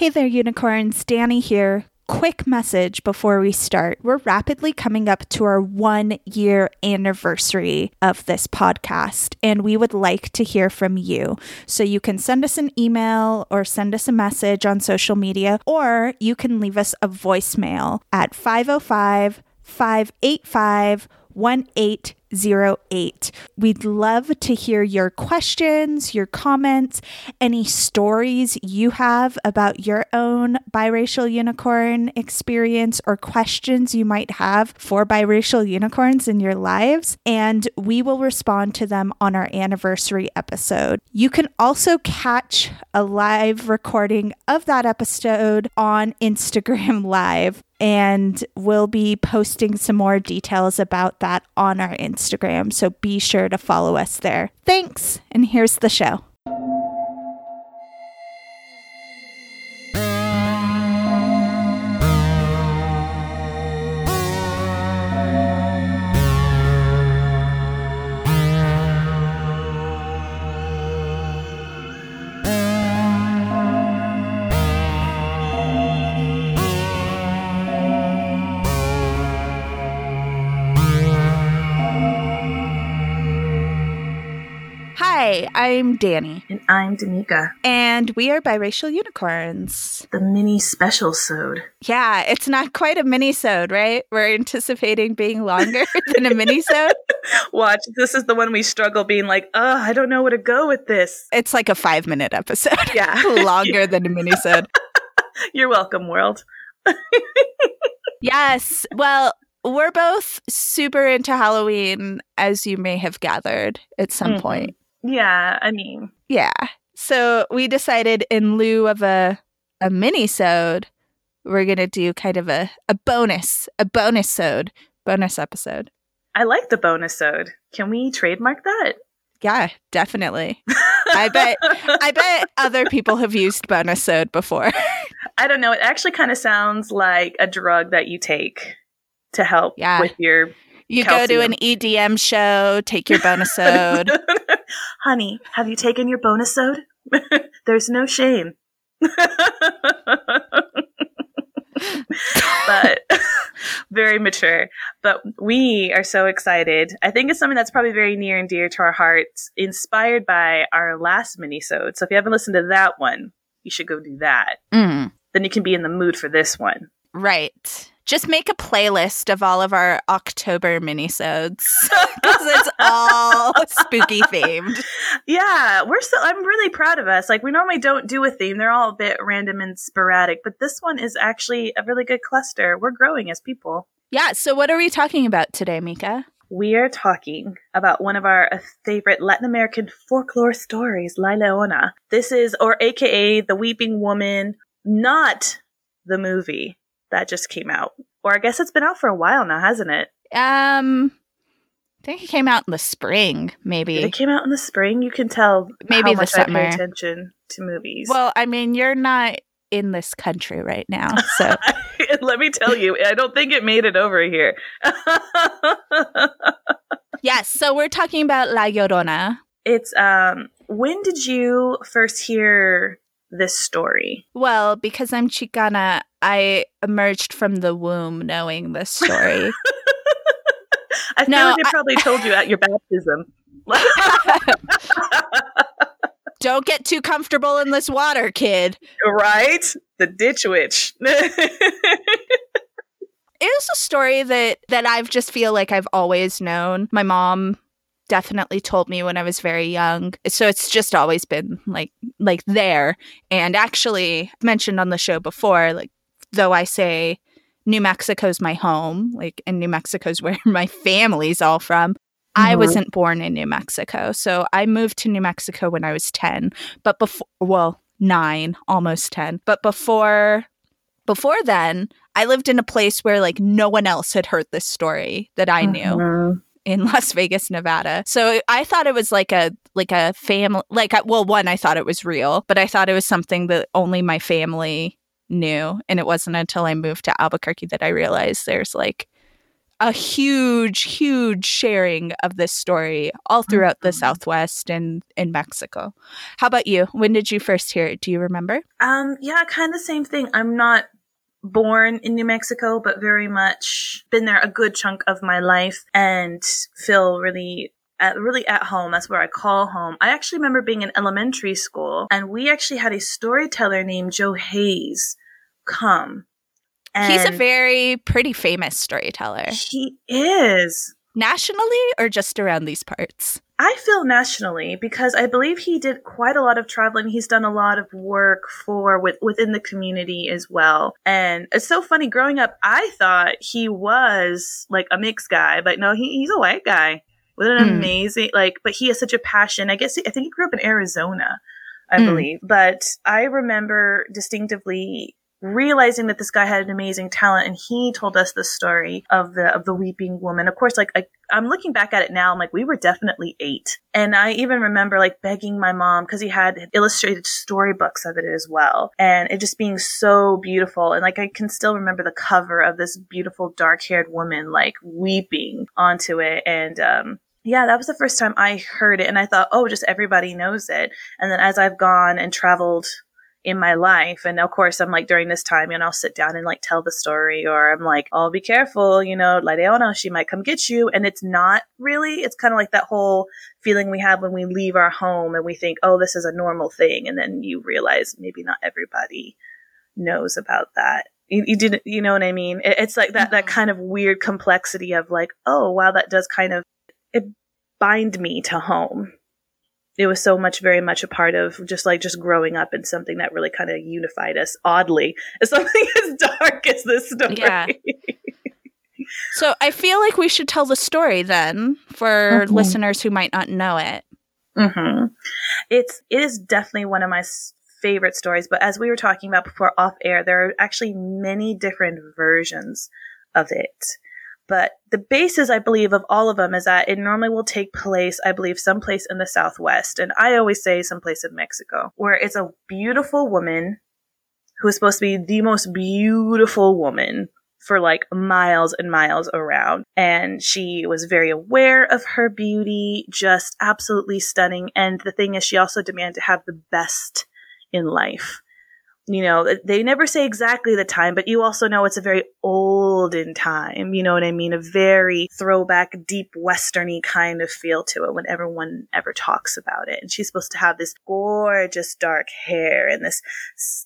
Hey there, unicorns. Danny here. Quick message before we start. We're rapidly coming up to our one year anniversary of this podcast, and we would like to hear from you. So you can send us an email or send us a message on social media, or you can leave us a voicemail at 505 585 1808. We'd love to hear your questions, your comments, any stories you have about your own biracial unicorn experience or questions you might have for biracial unicorns in your lives, and we will respond to them on our anniversary episode. You can also catch a live recording of that episode on Instagram Live and we'll be posting some more details about that on our Instagram. So be sure to follow us there. Thanks, and here's the show. I'm Danny. And I'm Danica. And we are biracial unicorns. The mini special sode. Yeah, it's not quite a mini-sode, right? We're anticipating being longer than a mini-sode. Watch, this is the one we struggle being like, oh, I don't know where to go with this. It's like a five-minute episode. Yeah. longer than a mini-sode. You're welcome, world. yes. Well, we're both super into Halloween, as you may have gathered at some Mhm. point. Yeah, I mean, Yeah. So we decided in lieu of a a mini-sode, we're gonna do kind of a, a bonus, a bonus sode, bonus episode. I like the bonus sode. Can we trademark that? Yeah, definitely. I bet I bet other people have used bonus sode before. I don't know. It actually kind of sounds like a drug that you take to help Yeah. with your. You go to an EDM show, take your bonus sode. Honey, have you taken your bonus sode? There's no shame. but very mature. But we are so excited. I think it's something that's probably very near and dear to our hearts, inspired by our last mini-sode. So if you haven't listened to that one, you should go do that. Mm, Then you can be in the mood for this one. right. Just make a playlist of all of our October minisodes because it's all spooky themed. Yeah, we're so I'm really proud of us. Like we normally don't do a theme. They're all a bit random and sporadic, but this one is actually a really good cluster. We're growing as people. Yeah. So, what are we talking about today, Mika? We are talking about one of our uh, favorite Latin American folklore stories, La Llorona. This is, or AKA The Weeping Woman, not the movie that just came out. Or I guess it's been out for a while now, hasn't it? Um, I think it came out in the spring, maybe. It came out in the spring. You can tell Maybe how the summer. attention to movies. Well, I mean, you're not in this country right now, so Let me tell you, I don't think it made it over here. yes. So we're talking about La Llorona. it's um when did you first hear this story? Well, because I'm Chicana, I emerged from the womb knowing this story. I feel No, like they I- probably told you at your baptism. Don't get too comfortable in this water, kid. right? The ditch witch. It is a story that that I've just feel like I've always known. My mom definitely told me when I was very young. So it's just always been like like there. And actually mentioned on the show before, like though I say New Mexico's my home, like and New Mexico's where my family's all from. I Mhm. wasn't born in New Mexico. So I moved to New Mexico when I was 10, but before well, 9, almost 10. But before before then, I lived in a place where like no one else had heard this story that I knew Mhm. In Las Vegas, Nevada. So I thought it was like a like a family like well one I thought it was real, but I thought it was something that only my family knew and it wasn't until I moved to Albuquerque that I realized there's like a huge, huge sharing of this story all throughout mm-hmm. the Southwest and in Mexico. How about you? When did you first hear it? Do you remember? Um, yeah, kind of the same thing. I'm not born in New Mexico, but very much been there a good chunk of my life and feel really at, really at home. That's where I call home. I actually remember being in elementary school and we actually had a storyteller named Joe Hayes come. He's a very pretty famous storyteller. He is. Nationally or just around these parts? I feel nationally because I believe he did quite a lot of traveling. He's done a lot of work for with, within the community as well. And it's so funny growing up, I thought he was like a mixed guy, but no, he, he's a white guy with an mm. amazing like but he has such a passion i guess i think he grew up in arizona i mm. believe but i remember distinctively realizing that this guy had an amazing talent and he told us the story of the of the weeping woman of course like I, i'm looking back at it now i'm like we were definitely eight and i even remember like begging my mom because he had illustrated storybooks of it as well and it just being so beautiful and like i can still remember the cover of this beautiful dark haired woman like weeping onto it and um yeah, that was the first time I heard it. And I thought, oh, just everybody knows it. And then as I've gone and traveled in my life, and of course, I'm like during this time, you know, I'll sit down and like tell the story, or I'm like, oh, be careful, you know, La Llorona, she might come get you. And it's not really, it's kind of like that whole feeling we have when we leave our home and we think, oh, this is a normal thing. And then you realize maybe not everybody knows about that. You, you didn't, you know what I mean? It, it's like that, that mm-hmm. kind of weird complexity of like, oh, wow, that does kind of it bind me to home. It was so much, very much a part of just like just growing up and something that really kind of unified us. Oddly, something as dark as this story. Yeah. so I feel like we should tell the story then for mm-hmm. listeners who might not know it. Mm-hmm. It's it is definitely one of my favorite stories. But as we were talking about before off air, there are actually many different versions of it. But the basis, I believe, of all of them is that it normally will take place, I believe, someplace in the Southwest. And I always say someplace in Mexico, where it's a beautiful woman who is supposed to be the most beautiful woman for like miles and miles around. And she was very aware of her beauty, just absolutely stunning. And the thing is, she also demanded to have the best in life you know, they never say exactly the time, but you also know it's a very olden time. You know what I mean? A very throwback, deep westerny kind of feel to it when everyone ever talks about it. And she's supposed to have this gorgeous dark hair and this,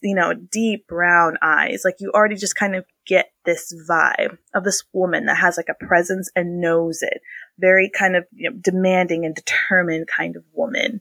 you know, deep brown eyes. Like you already just kind of get this vibe of this woman that has like a presence and knows it. Very kind of you know, demanding and determined kind of woman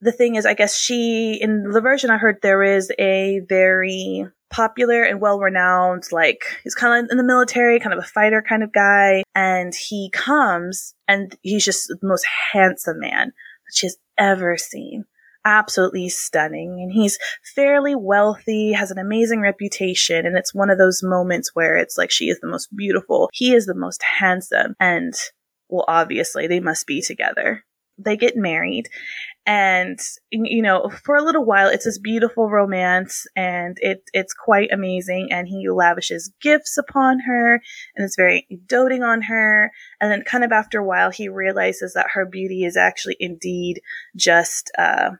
the thing is, I guess she, in the version I heard, there is a very popular and well renowned, like, he's kind of in the military, kind of a fighter kind of guy. And he comes and he's just the most handsome man that she has ever seen. Absolutely stunning. And he's fairly wealthy, has an amazing reputation. And it's one of those moments where it's like she is the most beautiful. He is the most handsome. And well, obviously they must be together they get married and you know for a little while it's this beautiful romance and it it's quite amazing and he lavishes gifts upon her and is very doting on her and then kind of after a while he realizes that her beauty is actually indeed just uh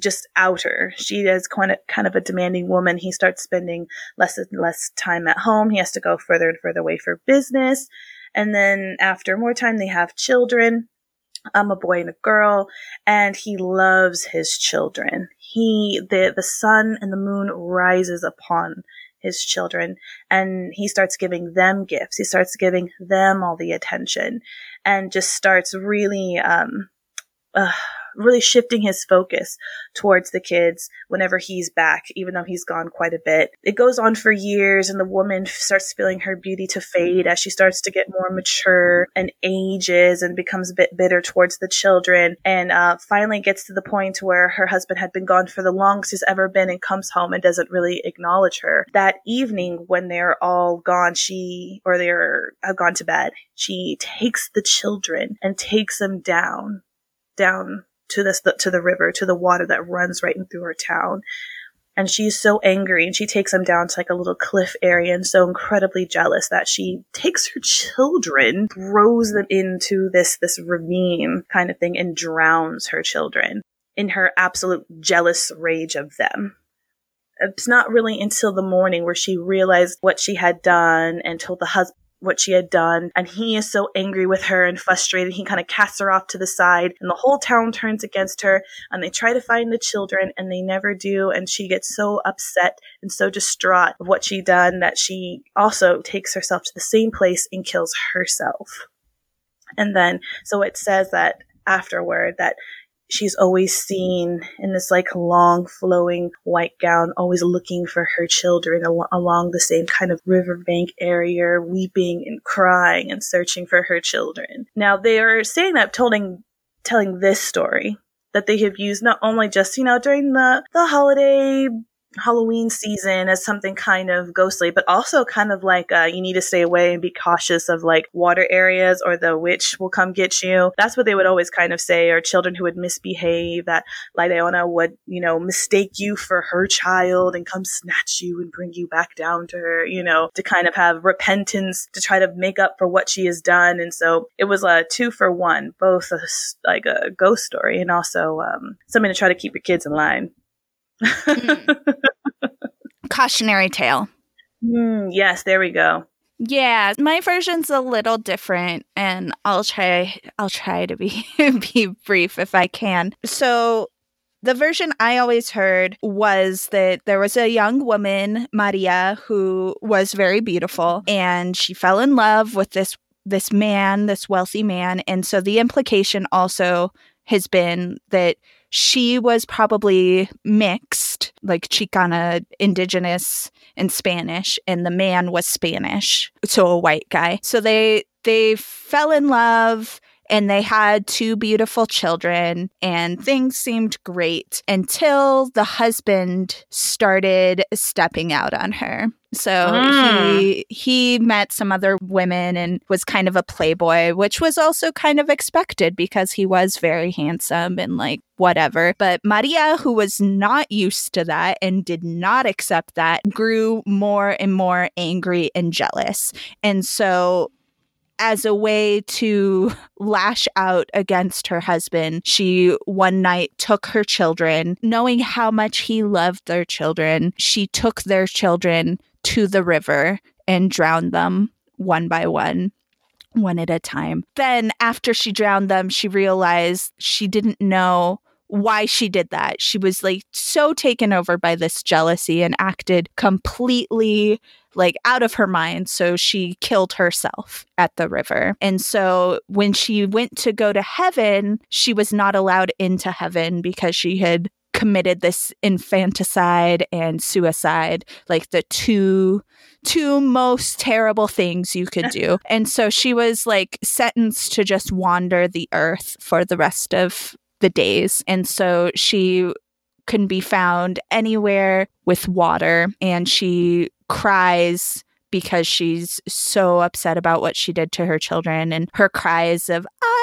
just outer. She is kind of kind of a demanding woman. He starts spending less and less time at home. He has to go further and further away for business. And then after more time, they have children. I'm a boy and a girl, and he loves his children. He, the, the sun and the moon rises upon his children and he starts giving them gifts. He starts giving them all the attention and just starts really, um, uh, really shifting his focus towards the kids whenever he's back, even though he's gone quite a bit. It goes on for years, and the woman starts feeling her beauty to fade as she starts to get more mature and ages and becomes a bit bitter towards the children. And uh, finally gets to the point where her husband had been gone for the longest he's ever been and comes home and doesn't really acknowledge her. That evening, when they're all gone, she or they're have gone to bed, she takes the children and takes them down down to this to the river to the water that runs right in through her town. And she's so angry and she takes him down to like a little cliff area and so incredibly jealous that she takes her children, throws them into this, this ravine kind of thing and drowns her children in her absolute jealous rage of them. It's not really until the morning where she realized what she had done and told the husband what she had done. And he is so angry with her and frustrated. He kind of casts her off to the side, and the whole town turns against her. And they try to find the children, and they never do. And she gets so upset and so distraught of what she done that she also takes herself to the same place and kills herself. And then, so it says that afterward that she's always seen in this like long flowing white gown, always looking for her children al- along the same kind of riverbank area, weeping and crying and searching for her children. Now they are saying that telling telling this story that they have used not only just you know during the the holiday Halloween season as something kind of ghostly, but also kind of like uh, you need to stay away and be cautious of like water areas or the witch will come get you. That's what they would always kind of say, or children who would misbehave, that La Llorona would, you know, mistake you for her child and come snatch you and bring you back down to her, you know, to kind of have repentance to try to make up for what she has done. And so it was a two for one, both a, like a ghost story and also um, something to try to keep your kids in line. Mm. Cautionary tale. Mm, yes, there we go. Yeah, my version's a little different and I'll try I'll try to be be brief if I can. So the version I always heard was that there was a young woman, Maria, who was very beautiful and she fell in love with this this man, this wealthy man, and so the implication also has been that she was probably mixed, like Chicana, indigenous, and Spanish, and the man was Spanish, so a white guy. So they they fell in love and they had two beautiful children and things seemed great until the husband started stepping out on her. So mm. he he met some other women and was kind of a playboy, which was also kind of expected because he was very handsome and like whatever. But Maria, who was not used to that and did not accept that, grew more and more angry and jealous. And so as a way to lash out against her husband, she one night took her children, knowing how much he loved their children. She took their children to the river and drowned them one by one one at a time. Then, after she drowned them, she realized she didn't know why she did that. She was like so taken over by this jealousy and acted completely like out of her mind. So she killed herself at the river. And so when she went to go to heaven, she was not allowed into heaven because she had committed this infanticide and suicide, like the two two most terrible things you could do. and so she was like sentenced to just wander the earth for the rest of the days. And so she can be found anywhere with water and she cries because she's so upset about what she did to her children and her cries of I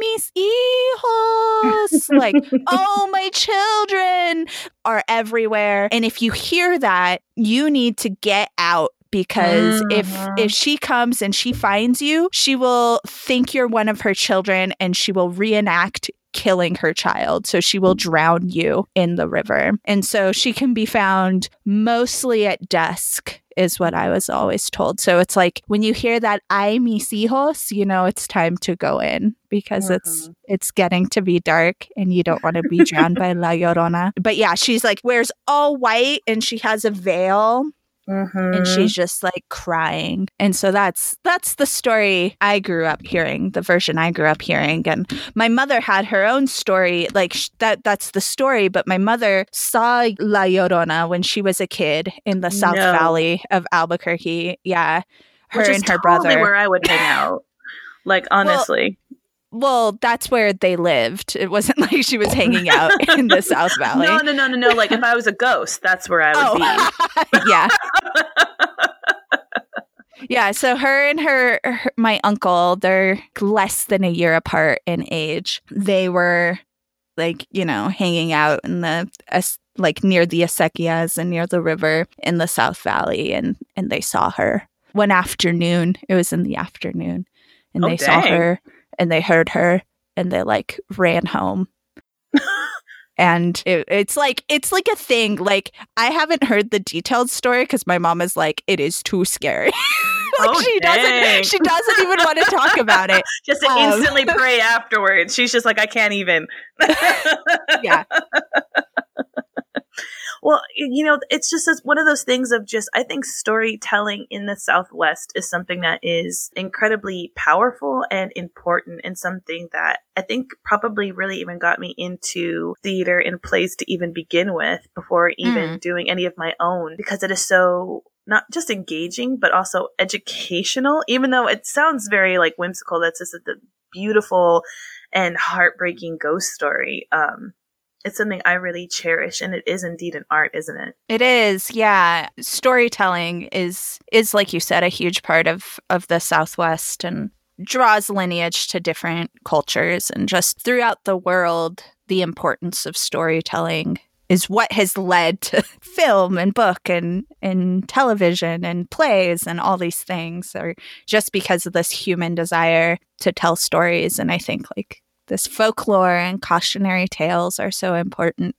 mis hijos like oh my children are everywhere and if you hear that you need to get out because mm-hmm. if if she comes and she finds you she will think you're one of her children and she will reenact killing her child. So she will drown you in the river. And so she can be found mostly at dusk is what I was always told. So it's like when you hear that I mis hijos, you know it's time to go in because it's mm-hmm. it's getting to be dark and you don't want to be drowned by La Llorona. But yeah, she's like wears all white and she has a veil Mm-hmm. and she's just like crying. And so that's that's the story i grew up hearing the version i grew up hearing. And my mother had her own story like sh- that that's the story but my mother saw la llorona when she was a kid in the south no. valley of albuquerque. Yeah. Her Which and her totally brother. where i would hang out. Like honestly. well, well, that's where they lived. It wasn't like she was hanging out in the South Valley. No, no, no, no, no. Like if I was a ghost, that's where I would oh. be. yeah. yeah. So her and her, her, my uncle, they're less than a year apart in age. They were like, you know, hanging out in the like near the acequias and near the river in the South Valley and and they saw her one afternoon. It was in the afternoon. And oh, they dang. saw her and they heard her and they like ran home. and it, it's like it's like a thing. Like i haven't heard the detailed story because my mom is like it is too scary. Like oh, she dang. doesn't she doesn't even want to talk about it. Just to um, instantly pray afterwards. She's just like i can't even. Yeah well, you know, it's just one of those things of just, I think storytelling in the Southwest is something that is incredibly powerful and important and something that I think probably really even got me into theater and plays to even begin with before even mm. doing any of my own because it is so not just engaging, but also educational, even though it sounds very like whimsical. That's just a beautiful and heartbreaking ghost story. Um, it's something I really cherish and it is indeed an art, isn't it? It is. Yeah. Storytelling is is like you said a huge part of of the Southwest and draws lineage to different cultures and just throughout the world the importance of storytelling is what has led to film and book and and television and plays and all these things or just because of this human desire to tell stories and I think like this folklore and cautionary tales are so important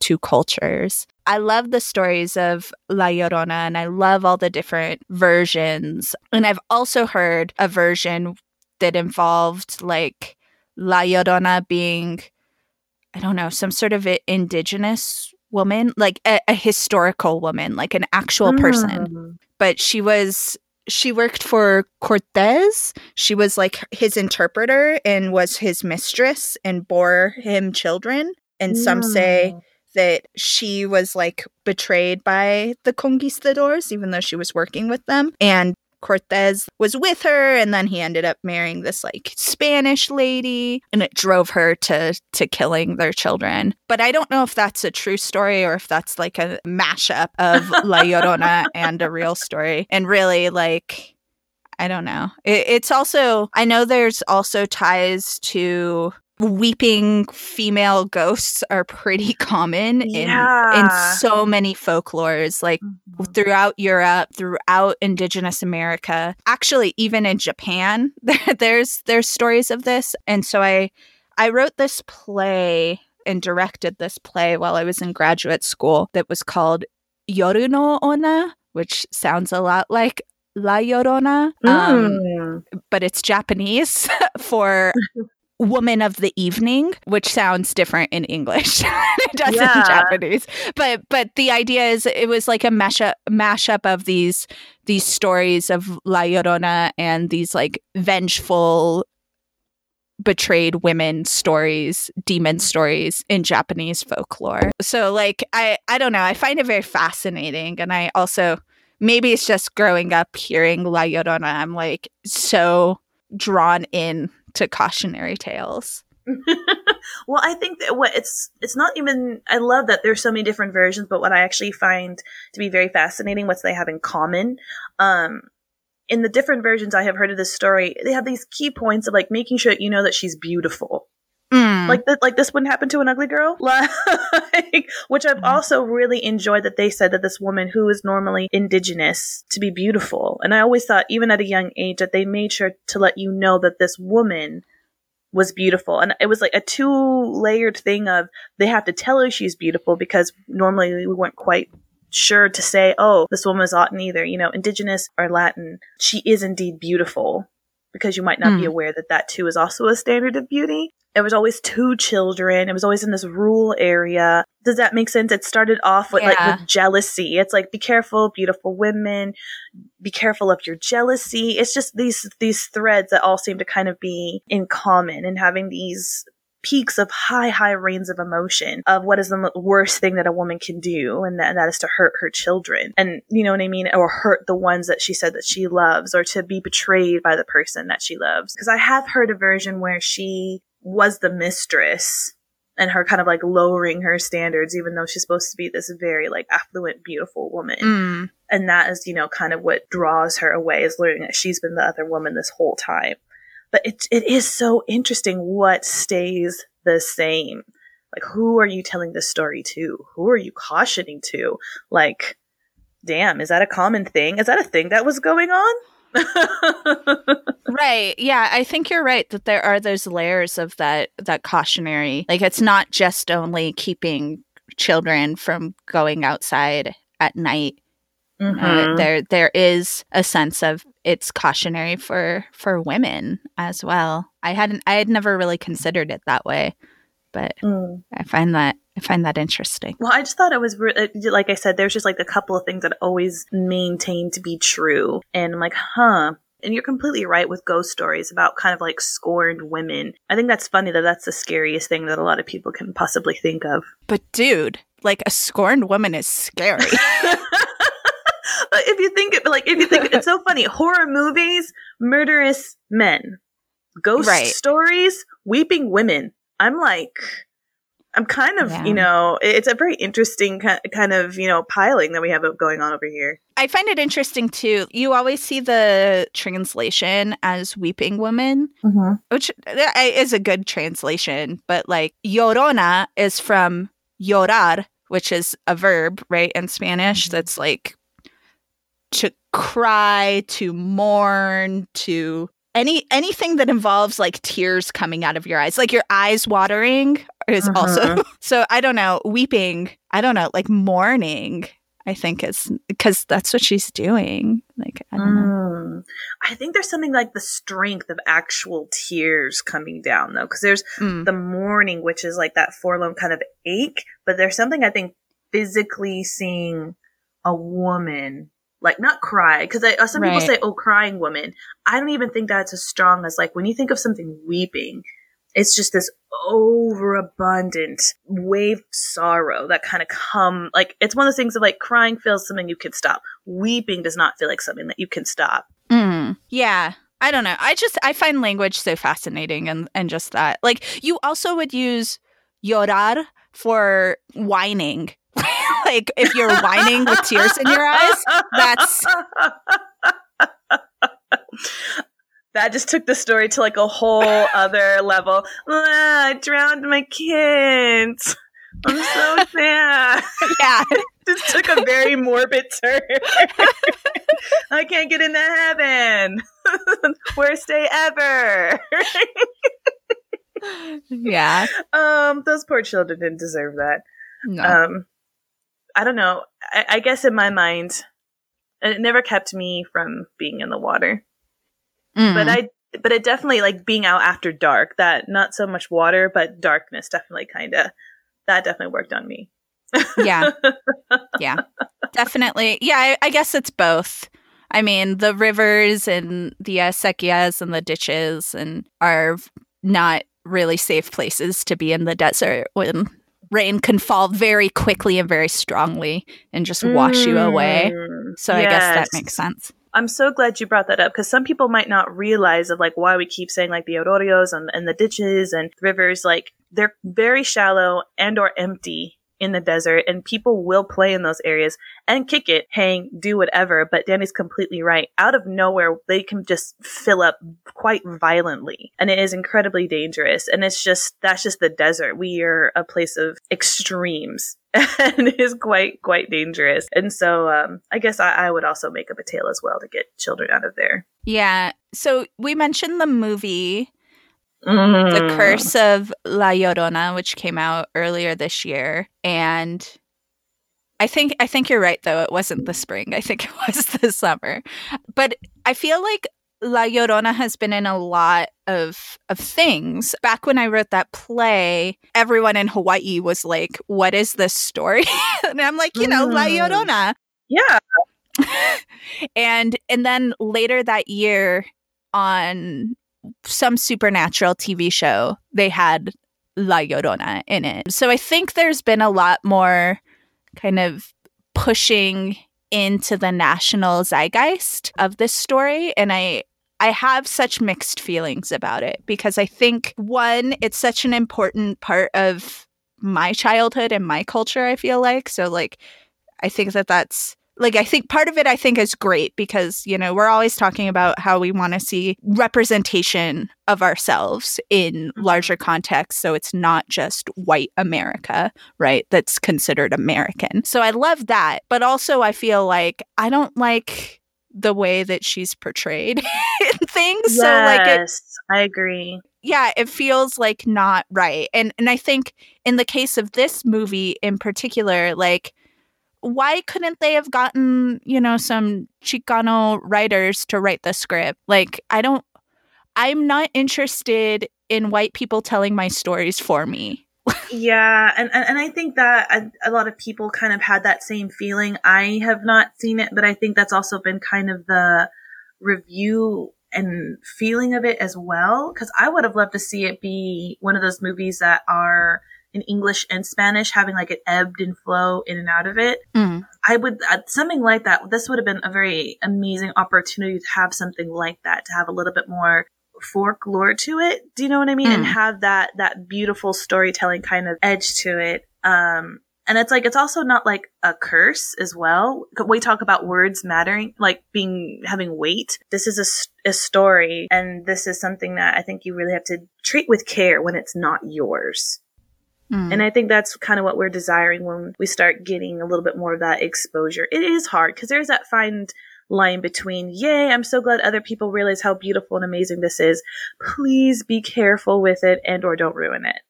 to cultures. I love the stories of La Llorona and I love all the different versions. And I've also heard a version that involved like La Llorona being, I don't know, some sort of indigenous woman, like a, a historical woman, like an actual person. Mm. But she was she worked for Cortez. She was like his interpreter and was his mistress and bore him children. And some say that she was like betrayed by the conquistadors, even though she was working with them. And Cortez was with her and then he ended up marrying this like Spanish lady and it drove her to to killing their children. But I don't know if that's a true story or if that's like a mashup of La Llorona and a real story. And really like I don't know. It, it's also I know there's also ties to weeping female ghosts are pretty common yeah. in in so many folklores like mm-hmm. throughout Europe throughout indigenous America actually even in Japan there's there's stories of this and so I I wrote this play and directed this play while I was in graduate school that was called Yoru no Onna which sounds a lot like La Llorona, um, mm. but it's Japanese for woman of the evening which sounds different in english it does yeah. in japanese. But but the idea is it was like a mashup mashup of these these stories of la llorona and these like vengeful betrayed women stories demon stories in japanese folklore. So like i i don't know. I find it very fascinating. And i also maybe it's just growing up hearing la llorona i'm like so drawn in to cautionary tales. well, I think that what it's it's not even I love that there's so many different versions, but what I actually find to be very fascinating, what they have in common, um, in the different versions I have heard of this story, they have these key points of like making sure that you know that she's beautiful. Mm. Like that, like this wouldn't happen to an ugly girl. Like, which I've mm. also really enjoyed that they said that this woman who is normally indigenous to be beautiful, and I always thought, even at a young age, that they made sure to let you know that this woman was beautiful, and it was like a two layered thing of they have to tell her she's beautiful because normally we weren't quite sure to say, oh, this woman is Latin either, you know, indigenous or Latin. She is indeed beautiful because you might not mm. be aware that that too is also a standard of beauty. It was always two children. It was always in this rural area. Does that make sense? It started off with yeah. like with jealousy. It's like be careful, beautiful women. Be careful of your jealousy. It's just these these threads that all seem to kind of be in common and having these peaks of high, high reigns of emotion of what is the worst thing that a woman can do, and that, and that is to hurt her children. And you know what I mean? Or hurt the ones that she said that she loves, or to be betrayed by the person that she loves. Because I have heard a version where she was the mistress and her kind of like lowering her standards, even though she's supposed to be this very like affluent, beautiful woman. Mm. And that is, you know, kind of what draws her away is learning that she's been the other woman this whole time. But it, it is so interesting what stays the same. Like, who are you telling this story to? Who are you cautioning to? Like, damn, is that a common thing? Is that a thing that was going on? right. Yeah, I think you're right that there are those layers of that that cautionary. Like it's not just only keeping children from going outside at night. Uh, mm-hmm. Uh, there there is a sense of it's cautionary for for women as well. I hadn't I had never really considered it that way, but mm. I find that I find that interesting. Well, I just thought it was re- uh, like I said. There's just like a couple of things that always maintain to be true, and I'm like, huh. And you're completely right with ghost stories about kind of like scorned women. I think that's funny that that's the scariest thing that a lot of people can possibly think of. But dude, like a scorned woman is scary. if you think it, like if you think it's so funny, horror movies, murderous men, ghost right. stories, weeping women. I'm like, I'm kind of, yeah. you know, it's a very interesting kind of, you know, piling that we have going on over here. I find it interesting too. You always see the translation as weeping woman, mm-hmm. which is a good translation, but like llorona is from llorar, which is a verb, right, in Spanish mm-hmm. that's like to cry, to mourn, to any anything that involves like tears coming out of your eyes like your eyes watering is uh-huh. also so i don't know weeping i don't know like mourning i think is because that's what she's doing like i don't mm. know i think there's something like the strength of actual tears coming down though because there's mm. the mourning which is like that forlorn kind of ache but there's something i think physically seeing a woman like not cry because uh, some right. people say oh crying woman i don't even think that's as strong as like when you think of something weeping it's just this overabundant wave of sorrow that kind of come like it's one of those things of like crying feels something you can stop. Weeping does not feel like something that you can stop. Mm, yeah. I don't know. I just i find language so fascinating and and just that. Like you also would use llorar for whining. Like if you're whining with tears in your eyes, that's that just took the story to like a whole other level. Ah, I drowned my kids. I'm so sad. yeah. just took a very morbid turn. I can't get into heaven. Worst day ever. yeah. Um, those poor children didn't deserve that. No. Um, I don't know. I, I guess in my mind, it never kept me from being in the water. Mm. But I, but it definitely like being out after dark. That not so much water, but darkness definitely kind of that definitely worked on me. yeah, yeah, definitely. Yeah, I, I, guess it's both. I mean, the rivers and the uh, sequias and the ditches and are not really safe places to be in the desert when rain can fall very quickly and very strongly and just wash mm, you away. Mm, so yes. I guess that makes sense. I'm so glad you brought that up because some people might not realize of like why we keep saying like the arroyos and, and the ditches and rivers like they're very shallow and or empty in the desert and people will play in those areas and kick it, hang, do whatever. But Danny's completely right. Out of nowhere, they can just fill up quite violently and it is incredibly dangerous. And it's just, that's just the desert. We are a place of extremes and it is quite, quite dangerous. And so, um, I guess I, I would also make up a tale as well to get children out of there. Yeah. So we mentioned the movie Mm. The Curse of La Llorona, which came out earlier this year, and I think I think you're right though. It wasn't the spring. I think it was the summer. But I feel like La Llorona has been in a lot of of things. Back when I wrote that play, everyone in Hawaii was like, "What is this story?" and I'm like, you know, mm. La Llorona. Yeah. and and then later that year on some supernatural TV show, they had La Llorona in it. So I think there's been a lot more kind of pushing into the national zeitgeist of this story. And I I have such mixed feelings about it because I think one, it's such an important part of my childhood and my culture, I feel like. So like I think that that's like I think part of it I think is great because you know we're always talking about how we want to see representation of ourselves in Mm-hmm. larger contexts so it's not just white America right that's considered American so I love that but also I feel like I don't like the way that she's portrayed in things so like it, yes, I agree. yeah it feels like not right and and i think in the case of this movie in particular like why couldn't they have gotten you know some chicano writers to write the script like i don't i'm not interested in white people telling my stories for me Yeah, and, and and I think that a, a lot of people kind of had that same feeling. I have not seen it, but I think that's also been kind of the review and feeling of it as well. Because I would have loved to see it be one of those movies that are in English and Spanish, having like it ebbed and flow in and out of it. I would uh, something like that. This would have been a very amazing opportunity to have something like that, to have a little bit more folklore to it. Do you know what I mean? And Mm. have that that beautiful storytelling kind of edge to it. Um, and it's like it's also not like a curse as well. We talk about words mattering, like being having weight. This is a, a story, and this is something that I think you really have to treat with care when it's not yours. Mm. And I think that's kind of what we're desiring when we start getting a little bit more of that exposure. It is hard because there's that fine line between, yay, I'm so glad other people realize how beautiful and amazing this is. Please be careful with it and or don't ruin it.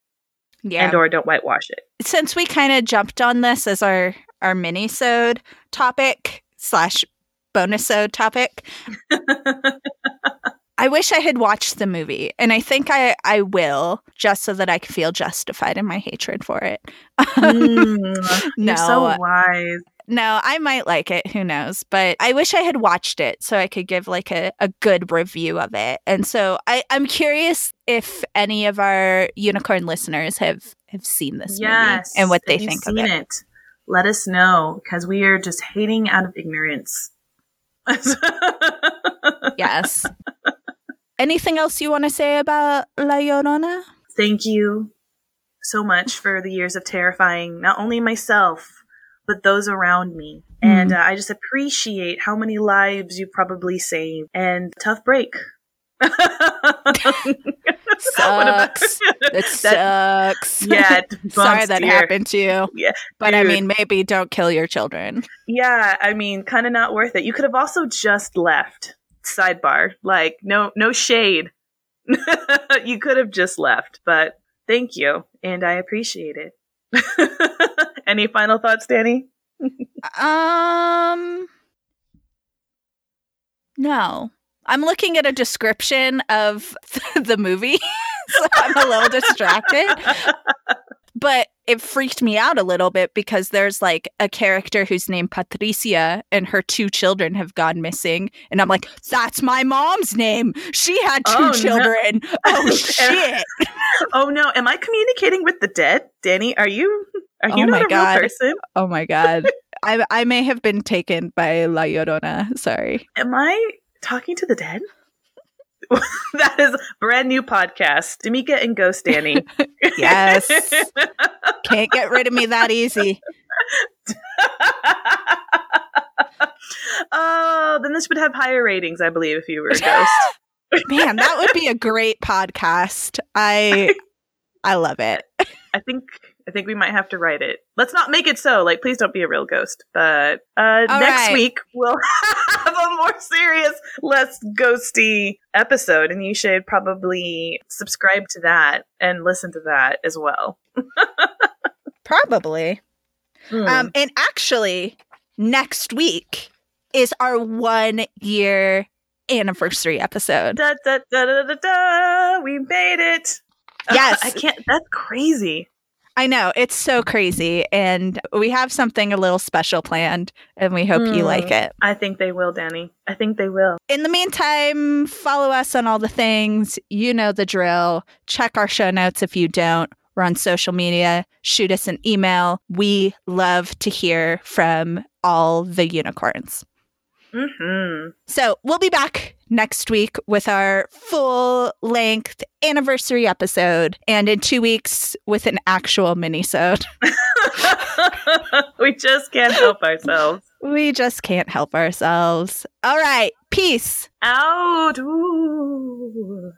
Yeah And or don't whitewash it. since we kind of jumped on this as our our mini sode topic slash bonus sode topic I wish I had watched the movie, and I think I, I will, just so that I can feel justified in my hatred for it. Mm, no, You're so wise. No, I might like it. Who knows? But I wish I had watched it so I could give like a, a good review of it. And so I, I'm curious if any of our unicorn listeners have have seen this Yes. movie and what they think of seen it. Let us know because we are just hating out of ignorance. Yes. Anything else you want to say about La Llorona? Thank you so much for the years of terrifying not only myself, but those around me. And uh, I just appreciate how many lives you probably saved. And tough break. Sucks. It sucks. yeah, it Sorry that your- happened to you. Yeah, But I mean, maybe don't kill your children. Yeah, I mean, kind of not worth it. You could have also just left. Sidebar, like no, no shade. you could have just left, but thank you, and I appreciate it. Any final thoughts, Danny? Um, no. I'm looking at a description of the movie, so I'm a little distracted. But it freaked me out a little bit because there's like a character who's named Patricia and her two children have gone missing. And I'm like, that's my mom's name. She had two Oh, no. children. Oh, shit. oh no, am I communicating with the dead, Danny? Are you? Are you Oh not my a God. real person? Oh, my God. I, I may have been taken by La Llorona. Sorry. Am I talking to the dead? that is brand new podcast. Damika and Ghost Danny. Yes. Can't get rid of me that easy. oh, then this would have higher ratings, I believe, if you were a ghost. Man, that would be a great podcast. I I love it. I think I think we might have to write it. Let's not make it so. Like, please don't be a real ghost. But uh, All next right. week we'll have a more serious, less ghosty episode, and you should probably subscribe to that and listen to that as well. Probably. Hmm. Um and actually next week is our 1 year anniversary episode. da, da, da, da, da, da, we made it. Yes. I can't. That's crazy. I know, it's so crazy and we have something a little special planned and we hope you Hmm. like it. I think they will, Danny. I think they will. In the meantime, follow us on all the things. You know the drill. Check our show notes if you don't. We're on social media. Shoot us an email. We love to hear from all the unicorns. Hmm So we'll be back next week with our full length anniversary episode, and in two weeks with an actual mini-sode. we just can't help ourselves. We just can't help ourselves. All right. Peace. Out. Ooh.